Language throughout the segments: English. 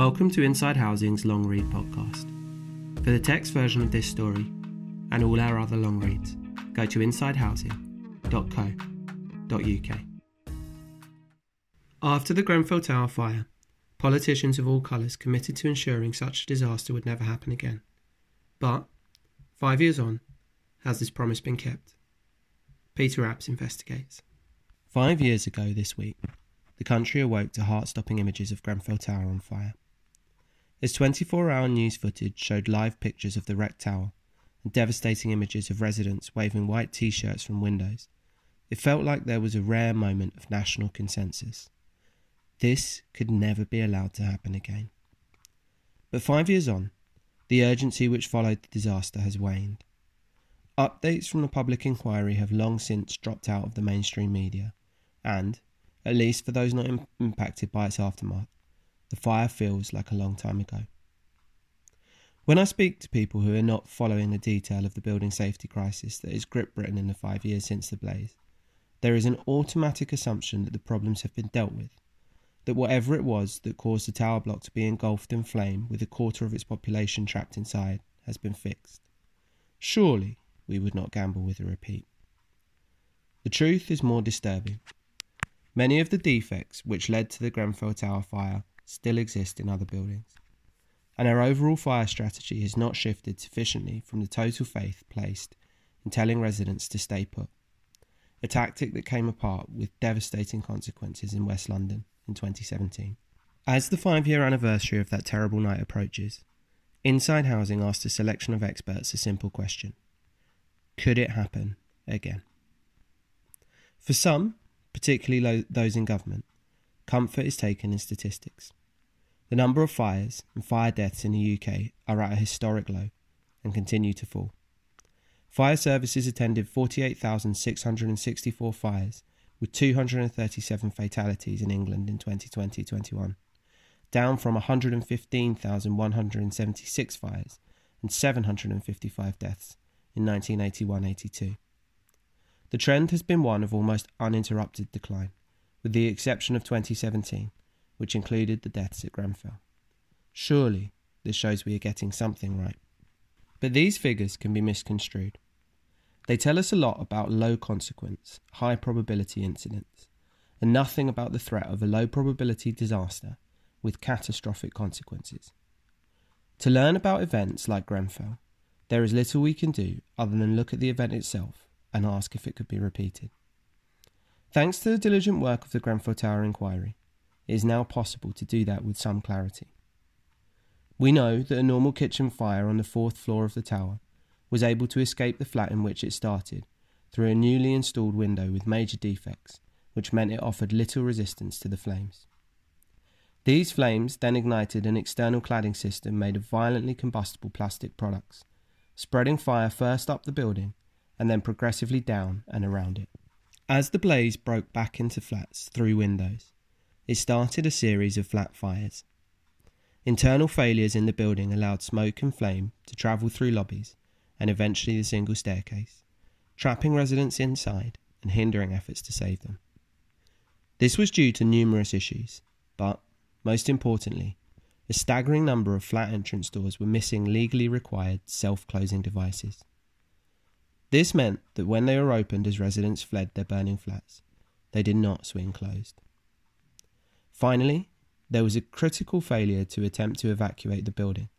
Welcome to Inside Housing's Long Read podcast. For the text version of this story and all our other long reads, go to insidehousing.co.uk. After the Grenfell Tower fire, politicians of all colours committed to ensuring such a disaster would never happen again. But, five years on, has this promise been kept? Peter Apps investigates. Five years ago this week, the country awoke to heart stopping images of Grenfell Tower on fire. As 24 hour news footage showed live pictures of the wrecked tower and devastating images of residents waving white t shirts from windows, it felt like there was a rare moment of national consensus. This could never be allowed to happen again. But five years on, the urgency which followed the disaster has waned. Updates from the public inquiry have long since dropped out of the mainstream media, and, at least for those not Im- impacted by its aftermath, the fire feels like a long time ago. When I speak to people who are not following the detail of the building safety crisis that has gripped Britain in the five years since the blaze, there is an automatic assumption that the problems have been dealt with, that whatever it was that caused the tower block to be engulfed in flame with a quarter of its population trapped inside has been fixed. Surely we would not gamble with a repeat. The truth is more disturbing. Many of the defects which led to the Grenfell Tower fire still exist in other buildings. And our overall fire strategy has not shifted sufficiently from the total faith placed in telling residents to stay put, a tactic that came apart with devastating consequences in West London in 2017. As the five year anniversary of that terrible night approaches, Inside Housing asked a selection of experts a simple question Could it happen again? For some, particularly those in government, comfort is taken in statistics. The number of fires and fire deaths in the UK are at a historic low and continue to fall. Fire services attended 48,664 fires with 237 fatalities in England in 2020 21, down from 115,176 fires and 755 deaths in 1981 82. The trend has been one of almost uninterrupted decline, with the exception of 2017, which included the deaths at Grenfell. Surely this shows we are getting something right. But these figures can be misconstrued. They tell us a lot about low consequence, high probability incidents, and nothing about the threat of a low probability disaster with catastrophic consequences. To learn about events like Grenfell, there is little we can do other than look at the event itself and ask if it could be repeated. Thanks to the diligent work of the Grenfell Tower inquiry, it is now possible to do that with some clarity. We know that a normal kitchen fire on the fourth floor of the tower was able to escape the flat in which it started through a newly installed window with major defects, which meant it offered little resistance to the flames. These flames then ignited an external cladding system made of violently combustible plastic products, spreading fire first up the building and then progressively down and around it. As the blaze broke back into flats through windows, it started a series of flat fires. Internal failures in the building allowed smoke and flame to travel through lobbies and eventually the single staircase, trapping residents inside and hindering efforts to save them. This was due to numerous issues, but, most importantly, a staggering number of flat entrance doors were missing legally required self closing devices. This meant that when they were opened as residents fled their burning flats, they did not swing closed. Finally, there was a critical failure to attempt to evacuate the building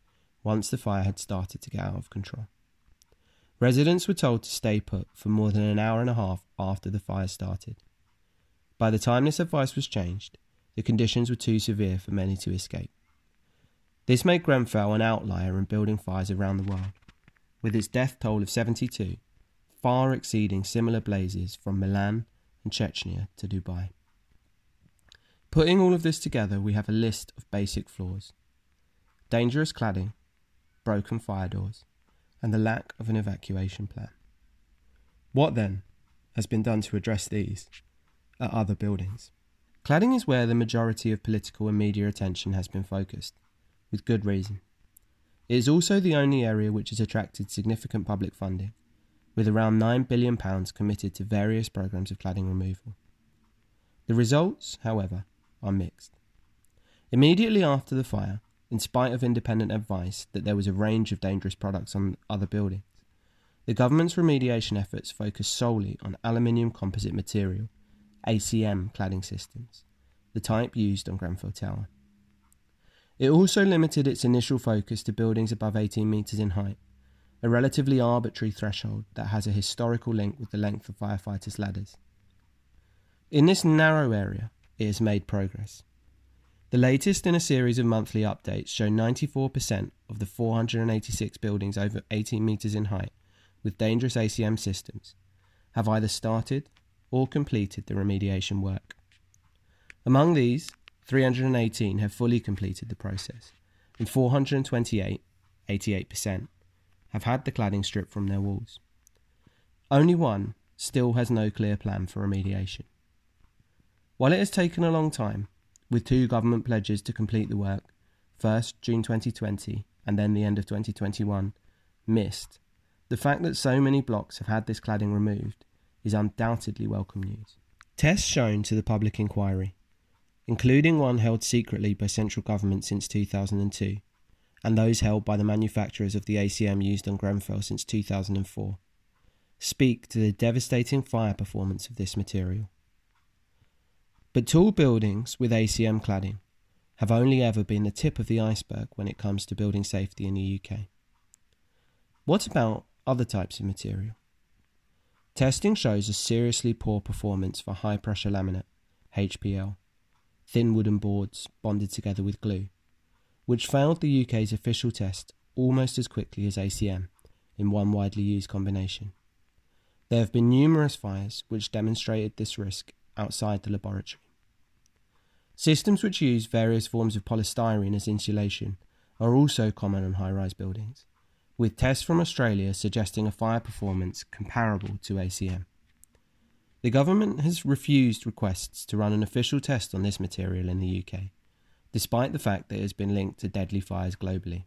once the fire had started to get out of control. Residents were told to stay put for more than an hour and a half after the fire started. By the time this advice was changed, the conditions were too severe for many to escape. This made Grenfell an outlier in building fires around the world, with its death toll of 72, far exceeding similar blazes from Milan and Chechnya to Dubai. Putting all of this together, we have a list of basic flaws dangerous cladding, broken fire doors, and the lack of an evacuation plan. What then has been done to address these at other buildings? Cladding is where the majority of political and media attention has been focused, with good reason. It is also the only area which has attracted significant public funding, with around £9 billion committed to various programmes of cladding removal. The results, however, are mixed. Immediately after the fire, in spite of independent advice that there was a range of dangerous products on other buildings. The government's remediation efforts focused solely on aluminium composite material, ACM cladding systems, the type used on Grenfell Tower. It also limited its initial focus to buildings above 18 metres in height, a relatively arbitrary threshold that has a historical link with the length of firefighters' ladders. In this narrow area, it has made progress. The latest in a series of monthly updates show 94% of the 486 buildings over 18 metres in height with dangerous ACM systems have either started or completed the remediation work. Among these, 318 have fully completed the process, and 428, 88%, have had the cladding stripped from their walls. Only one still has no clear plan for remediation. While it has taken a long time, with two government pledges to complete the work, first June 2020 and then the end of 2021, missed, the fact that so many blocks have had this cladding removed is undoubtedly welcome news. Tests shown to the public inquiry, including one held secretly by central government since 2002, and those held by the manufacturers of the ACM used on Grenfell since 2004, speak to the devastating fire performance of this material. But tall buildings with ACM cladding have only ever been the tip of the iceberg when it comes to building safety in the UK. What about other types of material? Testing shows a seriously poor performance for high pressure laminate, HPL, thin wooden boards bonded together with glue, which failed the UK's official test almost as quickly as ACM in one widely used combination. There have been numerous fires which demonstrated this risk outside the laboratory. Systems which use various forms of polystyrene as insulation are also common on high rise buildings, with tests from Australia suggesting a fire performance comparable to ACM. The government has refused requests to run an official test on this material in the UK, despite the fact that it has been linked to deadly fires globally.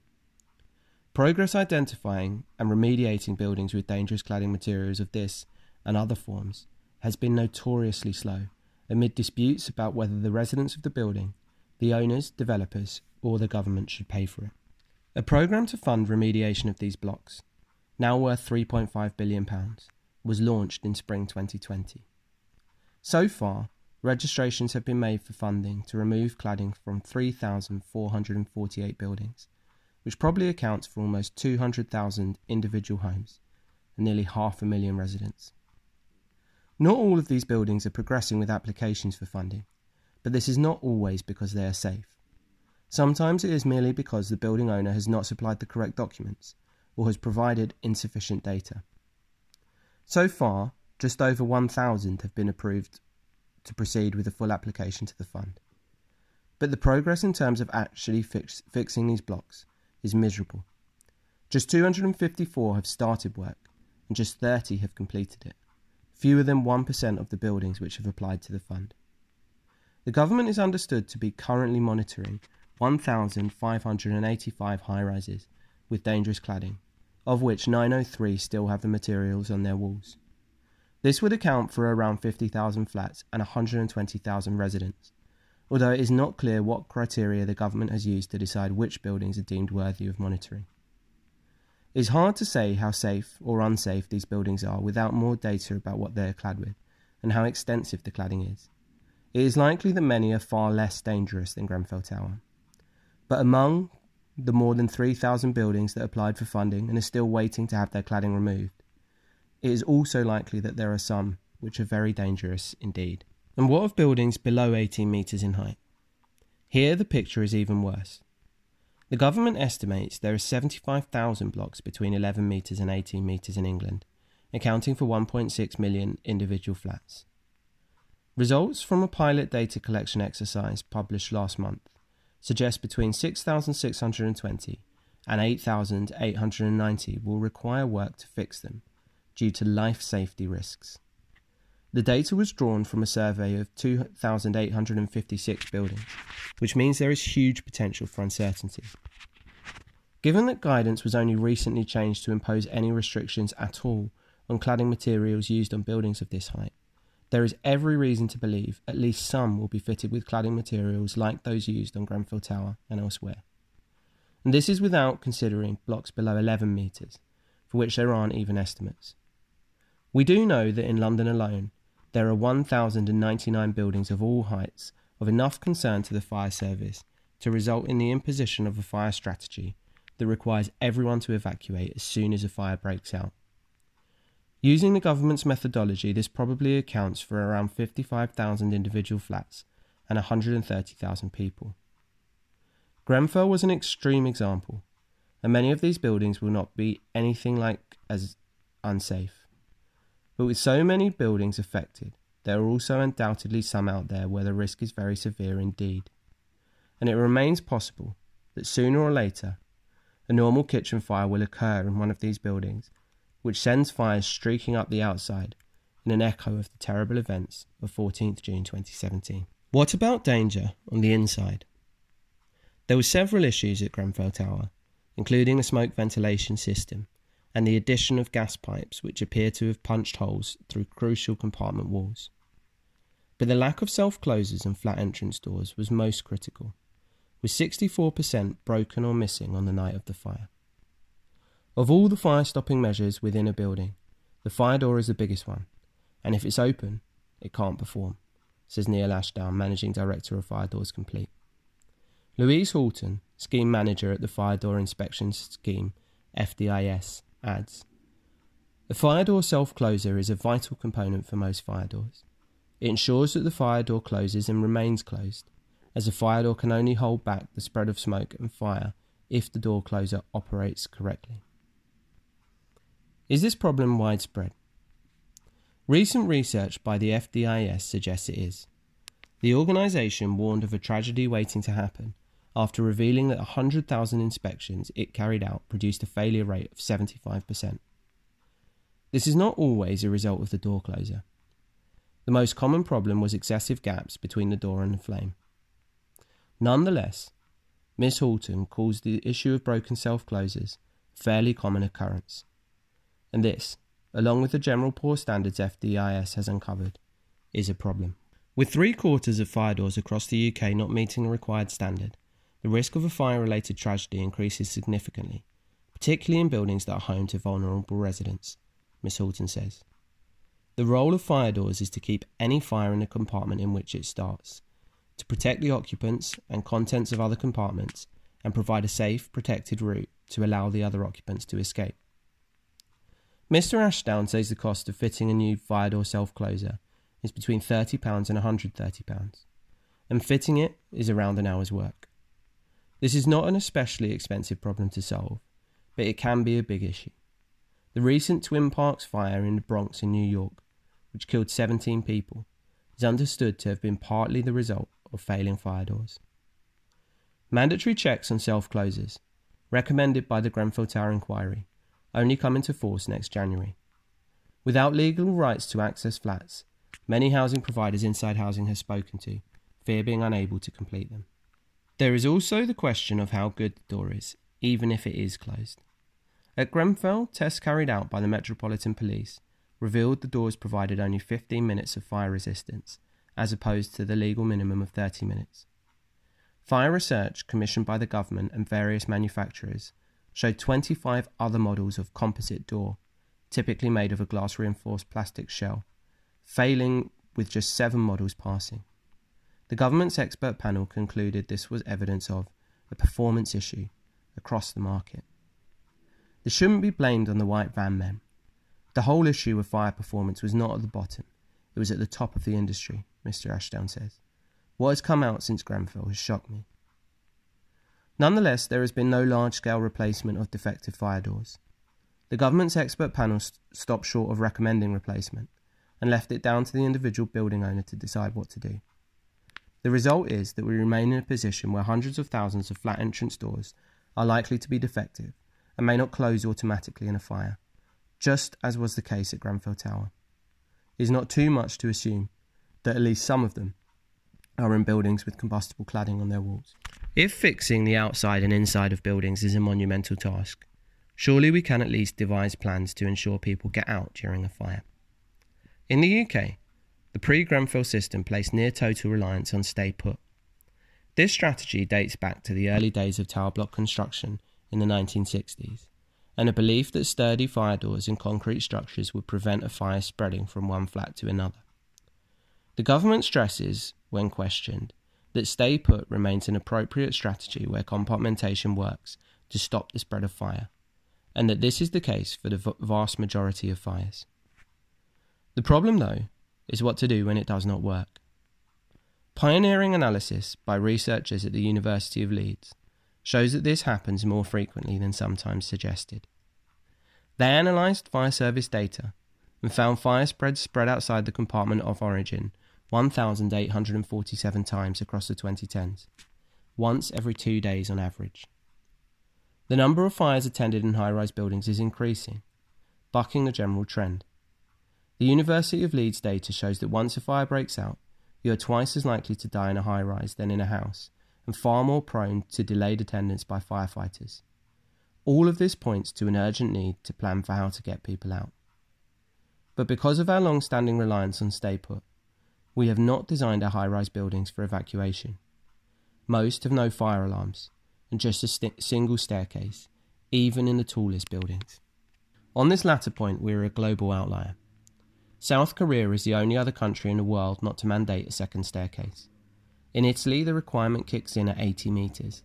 Progress identifying and remediating buildings with dangerous cladding materials of this and other forms has been notoriously slow, amid disputes about whether the residents of the building, the owners, developers, or the government should pay for it. A programme to fund remediation of these blocks, now worth £3.5 billion, was launched in spring 2020. So far, registrations have been made for funding to remove cladding from 3,448 buildings, which probably accounts for almost 200,000 individual homes and nearly half a million residents. Not all of these buildings are progressing with applications for funding, but this is not always because they are safe. Sometimes it is merely because the building owner has not supplied the correct documents or has provided insufficient data. So far, just over 1,000 have been approved to proceed with a full application to the fund. But the progress in terms of actually fix, fixing these blocks is miserable. Just 254 have started work, and just 30 have completed it fewer than 1% of the buildings which have applied to the fund. The government is understood to be currently monitoring 1,585 high rises with dangerous cladding, of which 903 still have the materials on their walls. This would account for around 50,000 flats and 120,000 residents, although it is not clear what criteria the government has used to decide which buildings are deemed worthy of monitoring. It is hard to say how safe or unsafe these buildings are without more data about what they are clad with and how extensive the cladding is. It is likely that many are far less dangerous than Grenfell Tower. But among the more than 3,000 buildings that applied for funding and are still waiting to have their cladding removed, it is also likely that there are some which are very dangerous indeed. And what of buildings below 18 metres in height? Here the picture is even worse. The government estimates there are 75,000 blocks between 11 metres and 18 metres in England, accounting for 1.6 million individual flats. Results from a pilot data collection exercise published last month suggest between 6,620 and 8,890 will require work to fix them due to life safety risks. The data was drawn from a survey of 2,856 buildings, which means there is huge potential for uncertainty. Given that guidance was only recently changed to impose any restrictions at all on cladding materials used on buildings of this height, there is every reason to believe at least some will be fitted with cladding materials like those used on Grenfell Tower and elsewhere. and this is without considering blocks below 11 metres, for which there aren't even estimates. We do know that in London alone, there are 1,099 buildings of all heights of enough concern to the fire service to result in the imposition of a fire strategy that requires everyone to evacuate as soon as a fire breaks out. Using the government's methodology, this probably accounts for around 55,000 individual flats and 130,000 people. Grenfell was an extreme example, and many of these buildings will not be anything like as unsafe. But with so many buildings affected, there are also undoubtedly some out there where the risk is very severe indeed. And it remains possible that sooner or later, a normal kitchen fire will occur in one of these buildings, which sends fires streaking up the outside in an echo of the terrible events of 14th June 2017. What about danger on the inside? There were several issues at Grenfell Tower, including a smoke ventilation system and the addition of gas pipes which appear to have punched holes through crucial compartment walls. But the lack of self closers and flat entrance doors was most critical, with 64% broken or missing on the night of the fire. Of all the fire stopping measures within a building, the fire door is the biggest one, and if it's open, it can't perform, says Neil Ashdown, Managing Director of Fire Doors Complete. Louise Halton, Scheme Manager at the Fire Door Inspection Scheme, FDIS, adds The fire door self closer is a vital component for most fire doors. It ensures that the fire door closes and remains closed, as a fire door can only hold back the spread of smoke and fire if the door closer operates correctly. Is this problem widespread? Recent research by the FDIS suggests it is. The organisation warned of a tragedy waiting to happen after revealing that 100,000 inspections it carried out produced a failure rate of 75%. This is not always a result of the door closer. The most common problem was excessive gaps between the door and the flame. Nonetheless, Miss Halton calls the issue of broken self closers a fairly common occurrence. And this, along with the general poor standards FDIS has uncovered, is a problem. With three quarters of fire doors across the UK not meeting the required standard, the risk of a fire related tragedy increases significantly, particularly in buildings that are home to vulnerable residents, Miss Halton says. The role of fire doors is to keep any fire in the compartment in which it starts, to protect the occupants and contents of other compartments, and provide a safe, protected route to allow the other occupants to escape. Mr. Ashdown says the cost of fitting a new fire door self closer is between £30 and £130, and fitting it is around an hour's work. This is not an especially expensive problem to solve, but it can be a big issue. The recent Twin Parks fire in the Bronx in New York, which killed 17 people, is understood to have been partly the result of failing fire doors. Mandatory checks on self closers, recommended by the Grenfell Tower Inquiry, only come into force next January. Without legal rights to access flats, many housing providers Inside Housing has spoken to fear being unable to complete them. There is also the question of how good the door is, even if it is closed. At Grenfell, tests carried out by the Metropolitan Police revealed the doors provided only 15 minutes of fire resistance, as opposed to the legal minimum of 30 minutes. Fire research commissioned by the government and various manufacturers showed 25 other models of composite door, typically made of a glass reinforced plastic shell, failing with just seven models passing. The government's expert panel concluded this was evidence of a performance issue across the market. This shouldn't be blamed on the white van men. The whole issue of fire performance was not at the bottom, it was at the top of the industry, Mr. Ashdown says. What has come out since Grenfell has shocked me. Nonetheless, there has been no large scale replacement of defective fire doors. The government's expert panel st- stopped short of recommending replacement and left it down to the individual building owner to decide what to do. The result is that we remain in a position where hundreds of thousands of flat entrance doors are likely to be defective and may not close automatically in a fire, just as was the case at Grenfell Tower. It is not too much to assume that at least some of them are in buildings with combustible cladding on their walls. If fixing the outside and inside of buildings is a monumental task, surely we can at least devise plans to ensure people get out during a fire. In the UK, the pre Grenfell system placed near total reliance on stay put. This strategy dates back to the early days of tower block construction in the 1960s, and a belief that sturdy fire doors and concrete structures would prevent a fire spreading from one flat to another. The government stresses, when questioned, that stay put remains an appropriate strategy where compartmentation works to stop the spread of fire, and that this is the case for the vast majority of fires. The problem, though, is what to do when it does not work. Pioneering analysis by researchers at the University of Leeds shows that this happens more frequently than sometimes suggested. They analysed fire service data and found fire spreads spread outside the compartment of origin 1,847 times across the 2010s, once every two days on average. The number of fires attended in high rise buildings is increasing, bucking the general trend. The University of Leeds data shows that once a fire breaks out, you are twice as likely to die in a high rise than in a house, and far more prone to delayed attendance by firefighters. All of this points to an urgent need to plan for how to get people out. But because of our long standing reliance on stay put, we have not designed our high rise buildings for evacuation. Most have no fire alarms and just a st- single staircase, even in the tallest buildings. On this latter point, we are a global outlier. South Korea is the only other country in the world not to mandate a second staircase. In Italy, the requirement kicks in at 80 metres,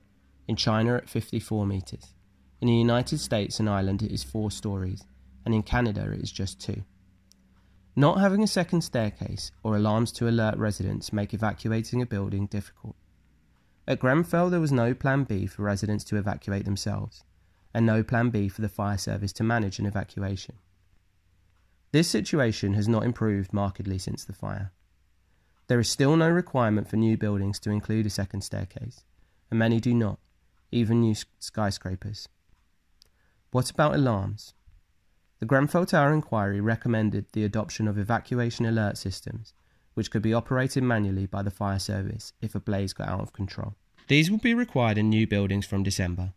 in China at 54 metres. In the United States and Ireland, it is four stories, and in Canada, it is just two. Not having a second staircase or alarms to alert residents make evacuating a building difficult. At Grenfell, there was no plan B for residents to evacuate themselves, and no plan B for the fire service to manage an evacuation. This situation has not improved markedly since the fire. There is still no requirement for new buildings to include a second staircase, and many do not, even new skyscrapers. What about alarms? The Grenfell Tower inquiry recommended the adoption of evacuation alert systems, which could be operated manually by the fire service if a blaze got out of control. These will be required in new buildings from December,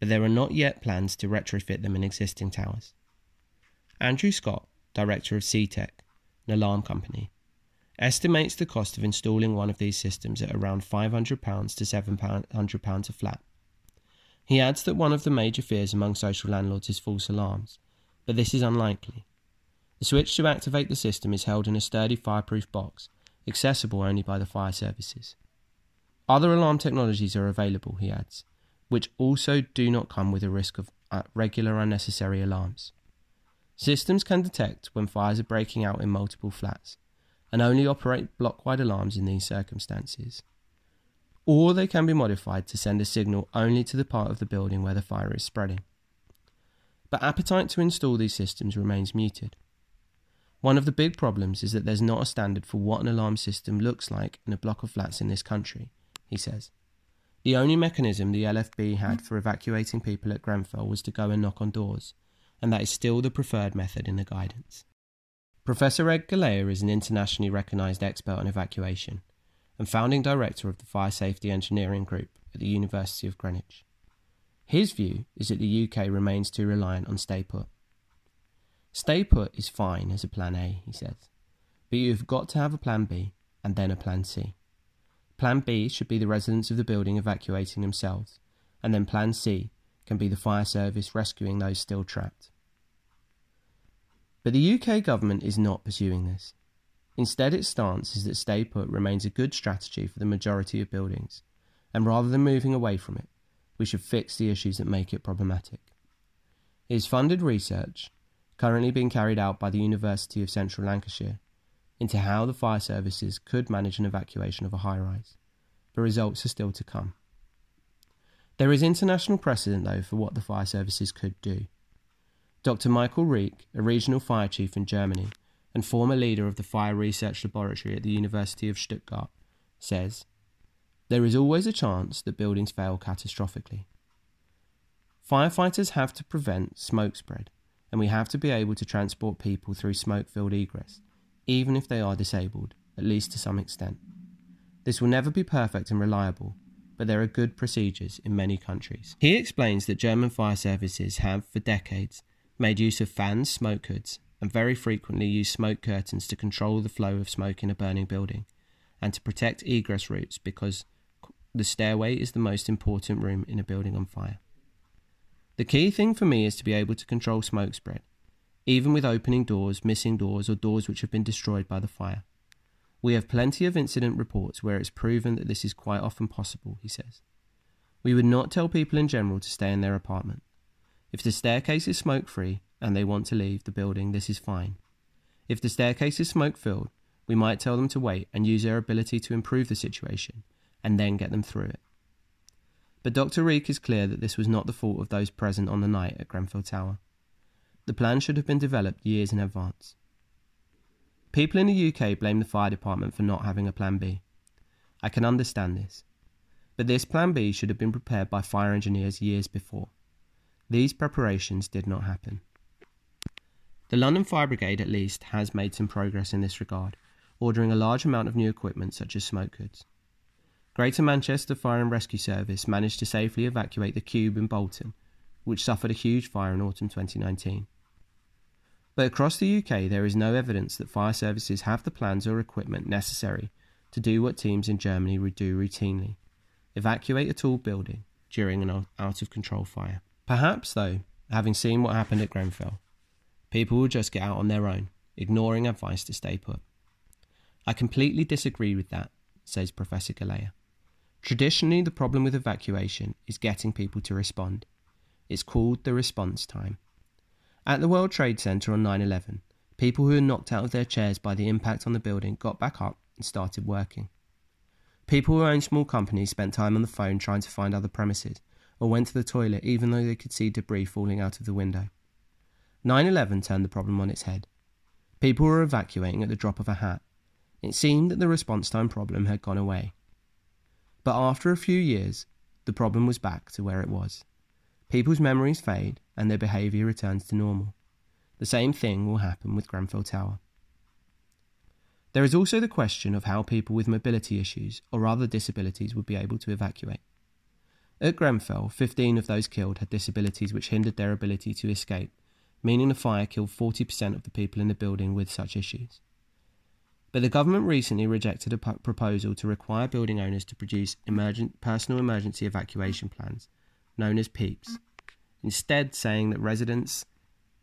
but there are not yet plans to retrofit them in existing towers. Andrew Scott, director of CTEC, an alarm company, estimates the cost of installing one of these systems at around £500 to £700 a flat. He adds that one of the major fears among social landlords is false alarms, but this is unlikely. The switch to activate the system is held in a sturdy fireproof box, accessible only by the fire services. Other alarm technologies are available, he adds, which also do not come with a risk of uh, regular unnecessary alarms. Systems can detect when fires are breaking out in multiple flats and only operate block wide alarms in these circumstances. Or they can be modified to send a signal only to the part of the building where the fire is spreading. But appetite to install these systems remains muted. One of the big problems is that there's not a standard for what an alarm system looks like in a block of flats in this country, he says. The only mechanism the LFB had for evacuating people at Grenfell was to go and knock on doors, and that is still the preferred method in the guidance. Professor Ed Galea is an internationally recognised expert on evacuation and founding director of the Fire Safety Engineering Group at the University of Greenwich. His view is that the UK remains too reliant on stay put. Stay put is fine as a plan A, he says, but you've got to have a plan B and then a plan C. Plan B should be the residents of the building evacuating themselves, and then plan C can be the fire service rescuing those still trapped. But the UK government is not pursuing this. Instead, its stance is that stay put remains a good strategy for the majority of buildings, and rather than moving away from it, we should fix the issues that make it problematic. It is funded research, currently being carried out by the University of Central Lancashire, into how the fire services could manage an evacuation of a high rise, but results are still to come. There is international precedent, though, for what the fire services could do. Dr. Michael Reick, a regional fire chief in Germany and former leader of the Fire Research Laboratory at the University of Stuttgart, says There is always a chance that buildings fail catastrophically. Firefighters have to prevent smoke spread, and we have to be able to transport people through smoke filled egress, even if they are disabled, at least to some extent. This will never be perfect and reliable, but there are good procedures in many countries. He explains that German fire services have, for decades, made use of fans, smoke hoods, and very frequently used smoke curtains to control the flow of smoke in a burning building and to protect egress routes because the stairway is the most important room in a building on fire. The key thing for me is to be able to control smoke spread, even with opening doors, missing doors, or doors which have been destroyed by the fire. We have plenty of incident reports where it's proven that this is quite often possible, he says. We would not tell people in general to stay in their apartment. If the staircase is smoke free and they want to leave the building, this is fine. If the staircase is smoke filled, we might tell them to wait and use their ability to improve the situation and then get them through it. But Dr. Reick is clear that this was not the fault of those present on the night at Grenfell Tower. The plan should have been developed years in advance. People in the UK blame the fire department for not having a plan B. I can understand this. But this plan B should have been prepared by fire engineers years before. These preparations did not happen. The London Fire Brigade, at least, has made some progress in this regard, ordering a large amount of new equipment such as smoke hoods. Greater Manchester Fire and Rescue Service managed to safely evacuate the Cube in Bolton, which suffered a huge fire in autumn 2019. But across the UK, there is no evidence that fire services have the plans or equipment necessary to do what teams in Germany would do routinely evacuate a tall building during an out of control fire. Perhaps, though, having seen what happened at Grenfell, People will just get out on their own, ignoring advice to stay put. I completely disagree with that, says Professor Galea. Traditionally, the problem with evacuation is getting people to respond. It's called the response time. At the World Trade Center on 9 11, people who were knocked out of their chairs by the impact on the building got back up and started working. People who owned small companies spent time on the phone trying to find other premises, or went to the toilet even though they could see debris falling out of the window. 9 11 turned the problem on its head. People were evacuating at the drop of a hat. It seemed that the response time problem had gone away. But after a few years, the problem was back to where it was. People's memories fade and their behaviour returns to normal. The same thing will happen with Grenfell Tower. There is also the question of how people with mobility issues or other disabilities would be able to evacuate. At Grenfell, 15 of those killed had disabilities which hindered their ability to escape meaning the fire killed 40% of the people in the building with such issues. But the government recently rejected a proposal to require building owners to produce emergent, personal emergency evacuation plans, known as PEEPs, instead, saying that residents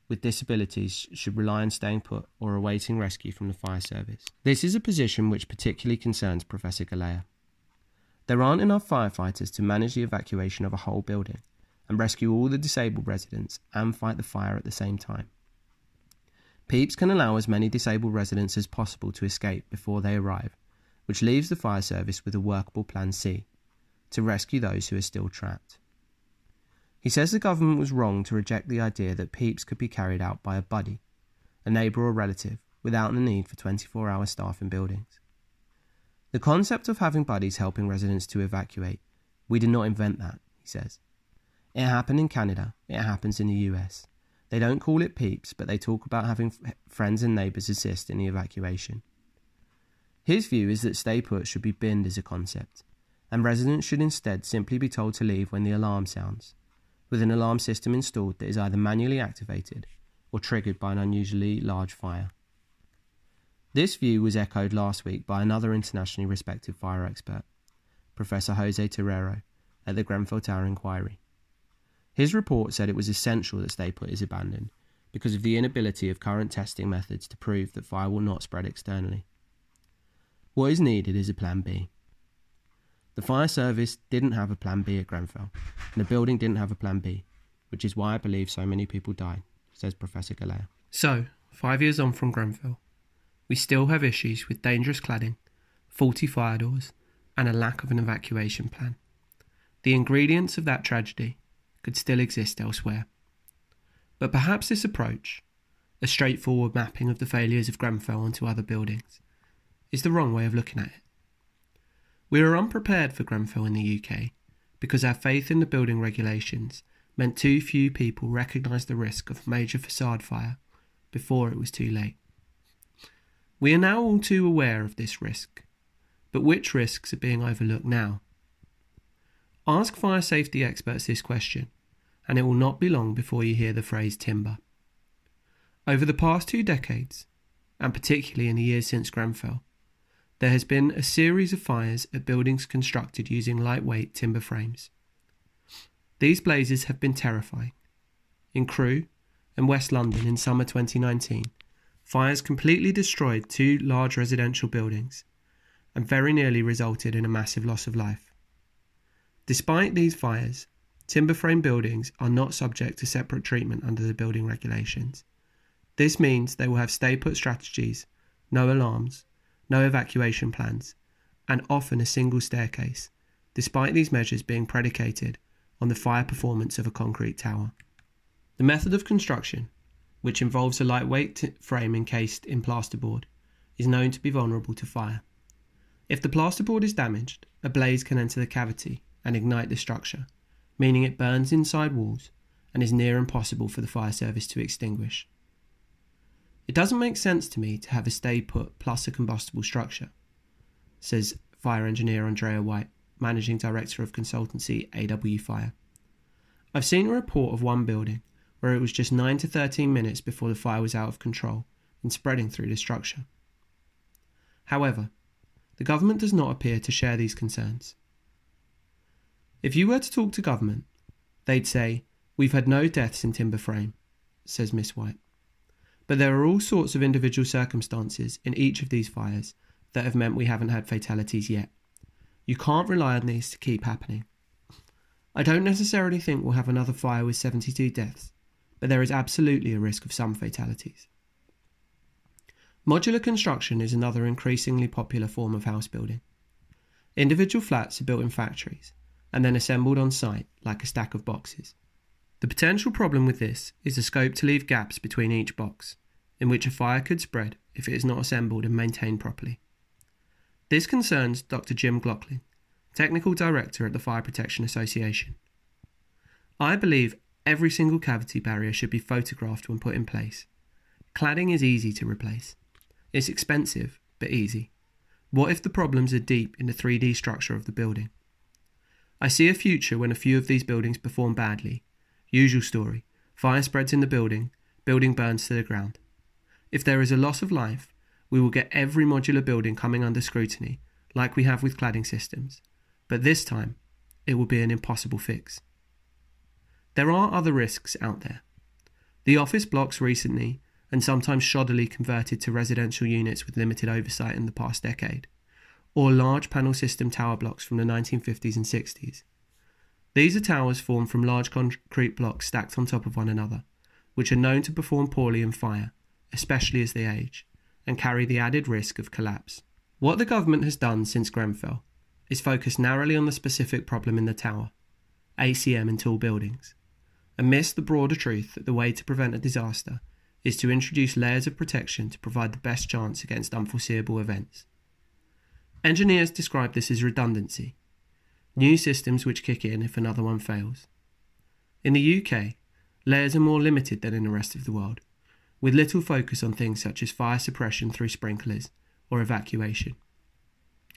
with disabilities should rely on staying put or awaiting rescue from the fire service. This is a position which particularly concerns Professor Galea. There aren't enough firefighters to manage the evacuation of a whole building, and rescue all the disabled residents and fight the fire at the same time. PEEPs can allow as many disabled residents as possible to escape before they arrive, which leaves the fire service with a workable Plan C to rescue those who are still trapped. He says the government was wrong to reject the idea that PEEPs could be carried out by a buddy, a neighbour or relative, without the need for 24 hour staff in buildings. The concept of having buddies helping residents to evacuate, we did not invent that, he says. It happened in Canada. It happens in the US. They don't call it peeps, but they talk about having f- friends and neighbours assist in the evacuation. His view is that stay put should be binned as a concept, and residents should instead simply be told to leave when the alarm sounds, with an alarm system installed that is either manually activated or triggered by an unusually large fire. This view was echoed last week by another internationally respected fire expert, Professor Jose Torero, at the Grenfell Tower Inquiry. His report said it was essential that stay put is abandoned because of the inability of current testing methods to prove that fire will not spread externally. What is needed is a plan B. The fire service didn't have a plan B at Grenfell, and the building didn't have a plan B, which is why I believe so many people died, says Professor Galea. So, five years on from Grenfell, we still have issues with dangerous cladding, faulty fire doors, and a lack of an evacuation plan. The ingredients of that tragedy could still exist elsewhere. But perhaps this approach, a straightforward mapping of the failures of Grenfell onto other buildings, is the wrong way of looking at it. We were unprepared for Grenfell in the UK because our faith in the building regulations meant too few people recognised the risk of major facade fire before it was too late. We are now all too aware of this risk, but which risks are being overlooked now? Ask fire safety experts this question, and it will not be long before you hear the phrase timber. Over the past two decades, and particularly in the years since Grenfell, there has been a series of fires at buildings constructed using lightweight timber frames. These blazes have been terrifying. In Crewe and West London in summer 2019, fires completely destroyed two large residential buildings and very nearly resulted in a massive loss of life. Despite these fires, timber frame buildings are not subject to separate treatment under the building regulations. This means they will have stay put strategies, no alarms, no evacuation plans, and often a single staircase, despite these measures being predicated on the fire performance of a concrete tower. The method of construction, which involves a lightweight frame encased in plasterboard, is known to be vulnerable to fire. If the plasterboard is damaged, a blaze can enter the cavity and ignite the structure, meaning it burns inside walls and is near impossible for the fire service to extinguish. It doesn't make sense to me to have a stay put plus a combustible structure, says fire engineer Andrea White managing director of consultancy AW Fire. I've seen a report of one building where it was just 9 to 13 minutes before the fire was out of control and spreading through the structure. However, the government does not appear to share these concerns. If you were to talk to government, they'd say, We've had no deaths in timber frame, says Miss White. But there are all sorts of individual circumstances in each of these fires that have meant we haven't had fatalities yet. You can't rely on these to keep happening. I don't necessarily think we'll have another fire with 72 deaths, but there is absolutely a risk of some fatalities. Modular construction is another increasingly popular form of house building. Individual flats are built in factories and then assembled on site like a stack of boxes. The potential problem with this is the scope to leave gaps between each box, in which a fire could spread if it is not assembled and maintained properly. This concerns Dr. Jim Glockling, Technical Director at the Fire Protection Association. I believe every single cavity barrier should be photographed when put in place. Cladding is easy to replace. It's expensive, but easy. What if the problems are deep in the 3D structure of the building? I see a future when a few of these buildings perform badly. Usual story fire spreads in the building, building burns to the ground. If there is a loss of life, we will get every modular building coming under scrutiny, like we have with cladding systems, but this time it will be an impossible fix. There are other risks out there. The office blocks recently and sometimes shoddily converted to residential units with limited oversight in the past decade, or large panel system tower blocks from the 1950s and 60s. These are towers formed from large concrete blocks stacked on top of one another, which are known to perform poorly in fire, especially as they age and carry the added risk of collapse. What the government has done since Grenfell is focus narrowly on the specific problem in the tower, ACM in tall buildings, and miss the broader truth that the way to prevent a disaster is to introduce layers of protection to provide the best chance against unforeseeable events. Engineers describe this as redundancy, new systems which kick in if another one fails. In the UK, layers are more limited than in the rest of the world, with little focus on things such as fire suppression through sprinklers or evacuation.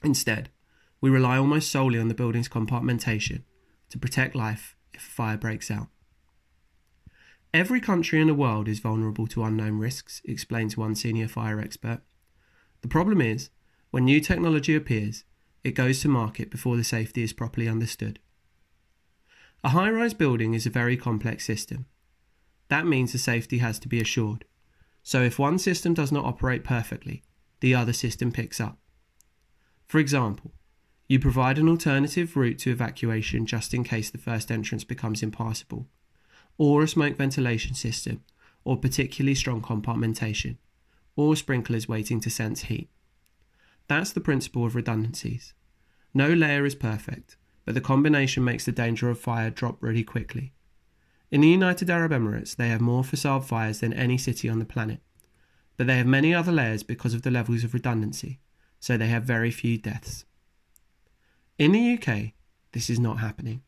Instead, we rely almost solely on the building's compartmentation to protect life if a fire breaks out. Every country in the world is vulnerable to unknown risks, explains one senior fire expert. The problem is, when new technology appears, it goes to market before the safety is properly understood. A high rise building is a very complex system. That means the safety has to be assured. So if one system does not operate perfectly, the other system picks up. For example, you provide an alternative route to evacuation just in case the first entrance becomes impassable, or a smoke ventilation system, or particularly strong compartmentation, or sprinklers waiting to sense heat. That's the principle of redundancies. No layer is perfect, but the combination makes the danger of fire drop really quickly. In the United Arab Emirates, they have more facade fires than any city on the planet, but they have many other layers because of the levels of redundancy, so they have very few deaths. In the UK, this is not happening.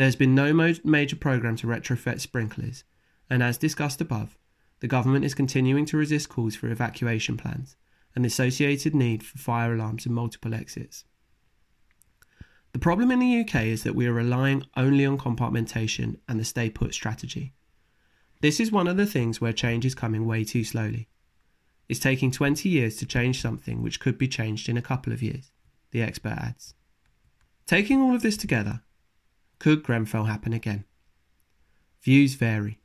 There has been no mo- major program to retrofit sprinklers, and as discussed above, the government is continuing to resist calls for evacuation plans and the associated need for fire alarms and multiple exits. The problem in the UK is that we are relying only on compartmentation and the stay put strategy. This is one of the things where change is coming way too slowly. It's taking 20 years to change something which could be changed in a couple of years, the expert adds. Taking all of this together, could Grenfell happen again? Views vary.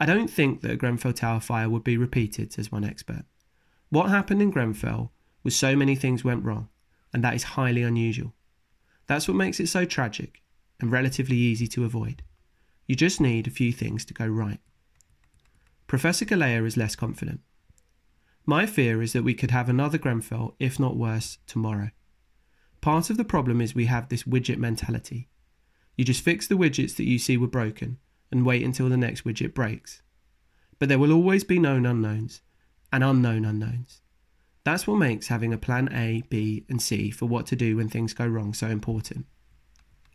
I don't think that a Grenfell Tower fire would be repeated, says one expert. What happened in Grenfell was so many things went wrong, and that is highly unusual. That's what makes it so tragic and relatively easy to avoid. You just need a few things to go right. Professor Galea is less confident. My fear is that we could have another Grenfell, if not worse, tomorrow. Part of the problem is we have this widget mentality. You just fix the widgets that you see were broken and wait until the next widget breaks. But there will always be known unknowns and unknown unknowns. That's what makes having a plan A, B, and C for what to do when things go wrong so important.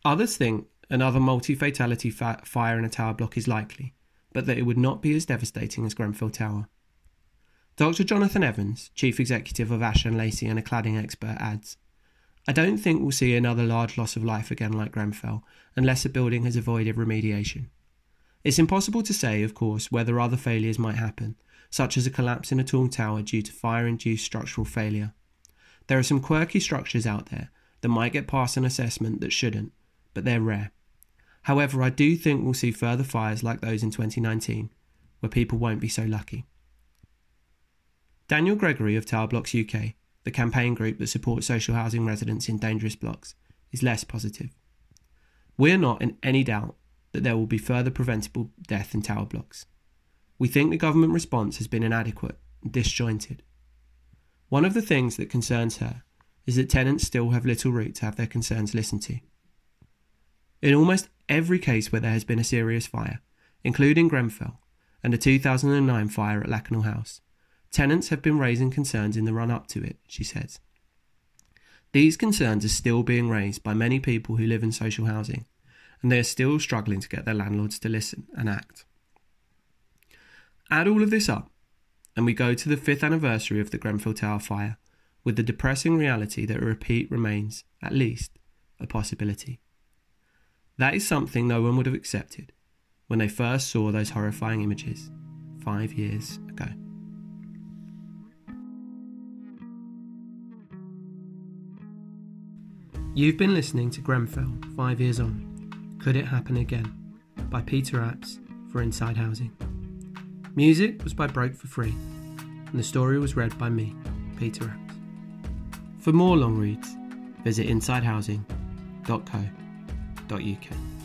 Others think another multi fatality fa- fire in a tower block is likely, but that it would not be as devastating as Grenfell Tower. Dr. Jonathan Evans, chief executive of Ash and Lacy and a cladding expert, adds I don't think we'll see another large loss of life again like Grenfell unless a building has avoided remediation. It's impossible to say, of course, whether other failures might happen, such as a collapse in a tall tower due to fire induced structural failure. There are some quirky structures out there that might get past an assessment that shouldn't, but they're rare. However, I do think we'll see further fires like those in 2019, where people won't be so lucky. Danielle Gregory of Tower Blocks UK, the campaign group that supports social housing residents in dangerous blocks, is less positive. We are not in any doubt that there will be further preventable death in tower blocks. We think the government response has been inadequate and disjointed. One of the things that concerns her is that tenants still have little route to have their concerns listened to. In almost every case where there has been a serious fire, including Grenfell and the 2009 fire at Lakanal House, tenants have been raising concerns in the run up to it, she says. These concerns are still being raised by many people who live in social housing, and they are still struggling to get their landlords to listen and act. Add all of this up, and we go to the fifth anniversary of the Grenfell Tower fire with the depressing reality that a repeat remains, at least, a possibility. That is something no one would have accepted when they first saw those horrifying images five years ago. You've been listening to Grenfell, Five Years On. Could It Happen Again? by Peter Apps for Inside Housing. Music was by Broke for Free, and the story was read by me, Peter Apps. For more long reads, visit insidehousing.co.uk.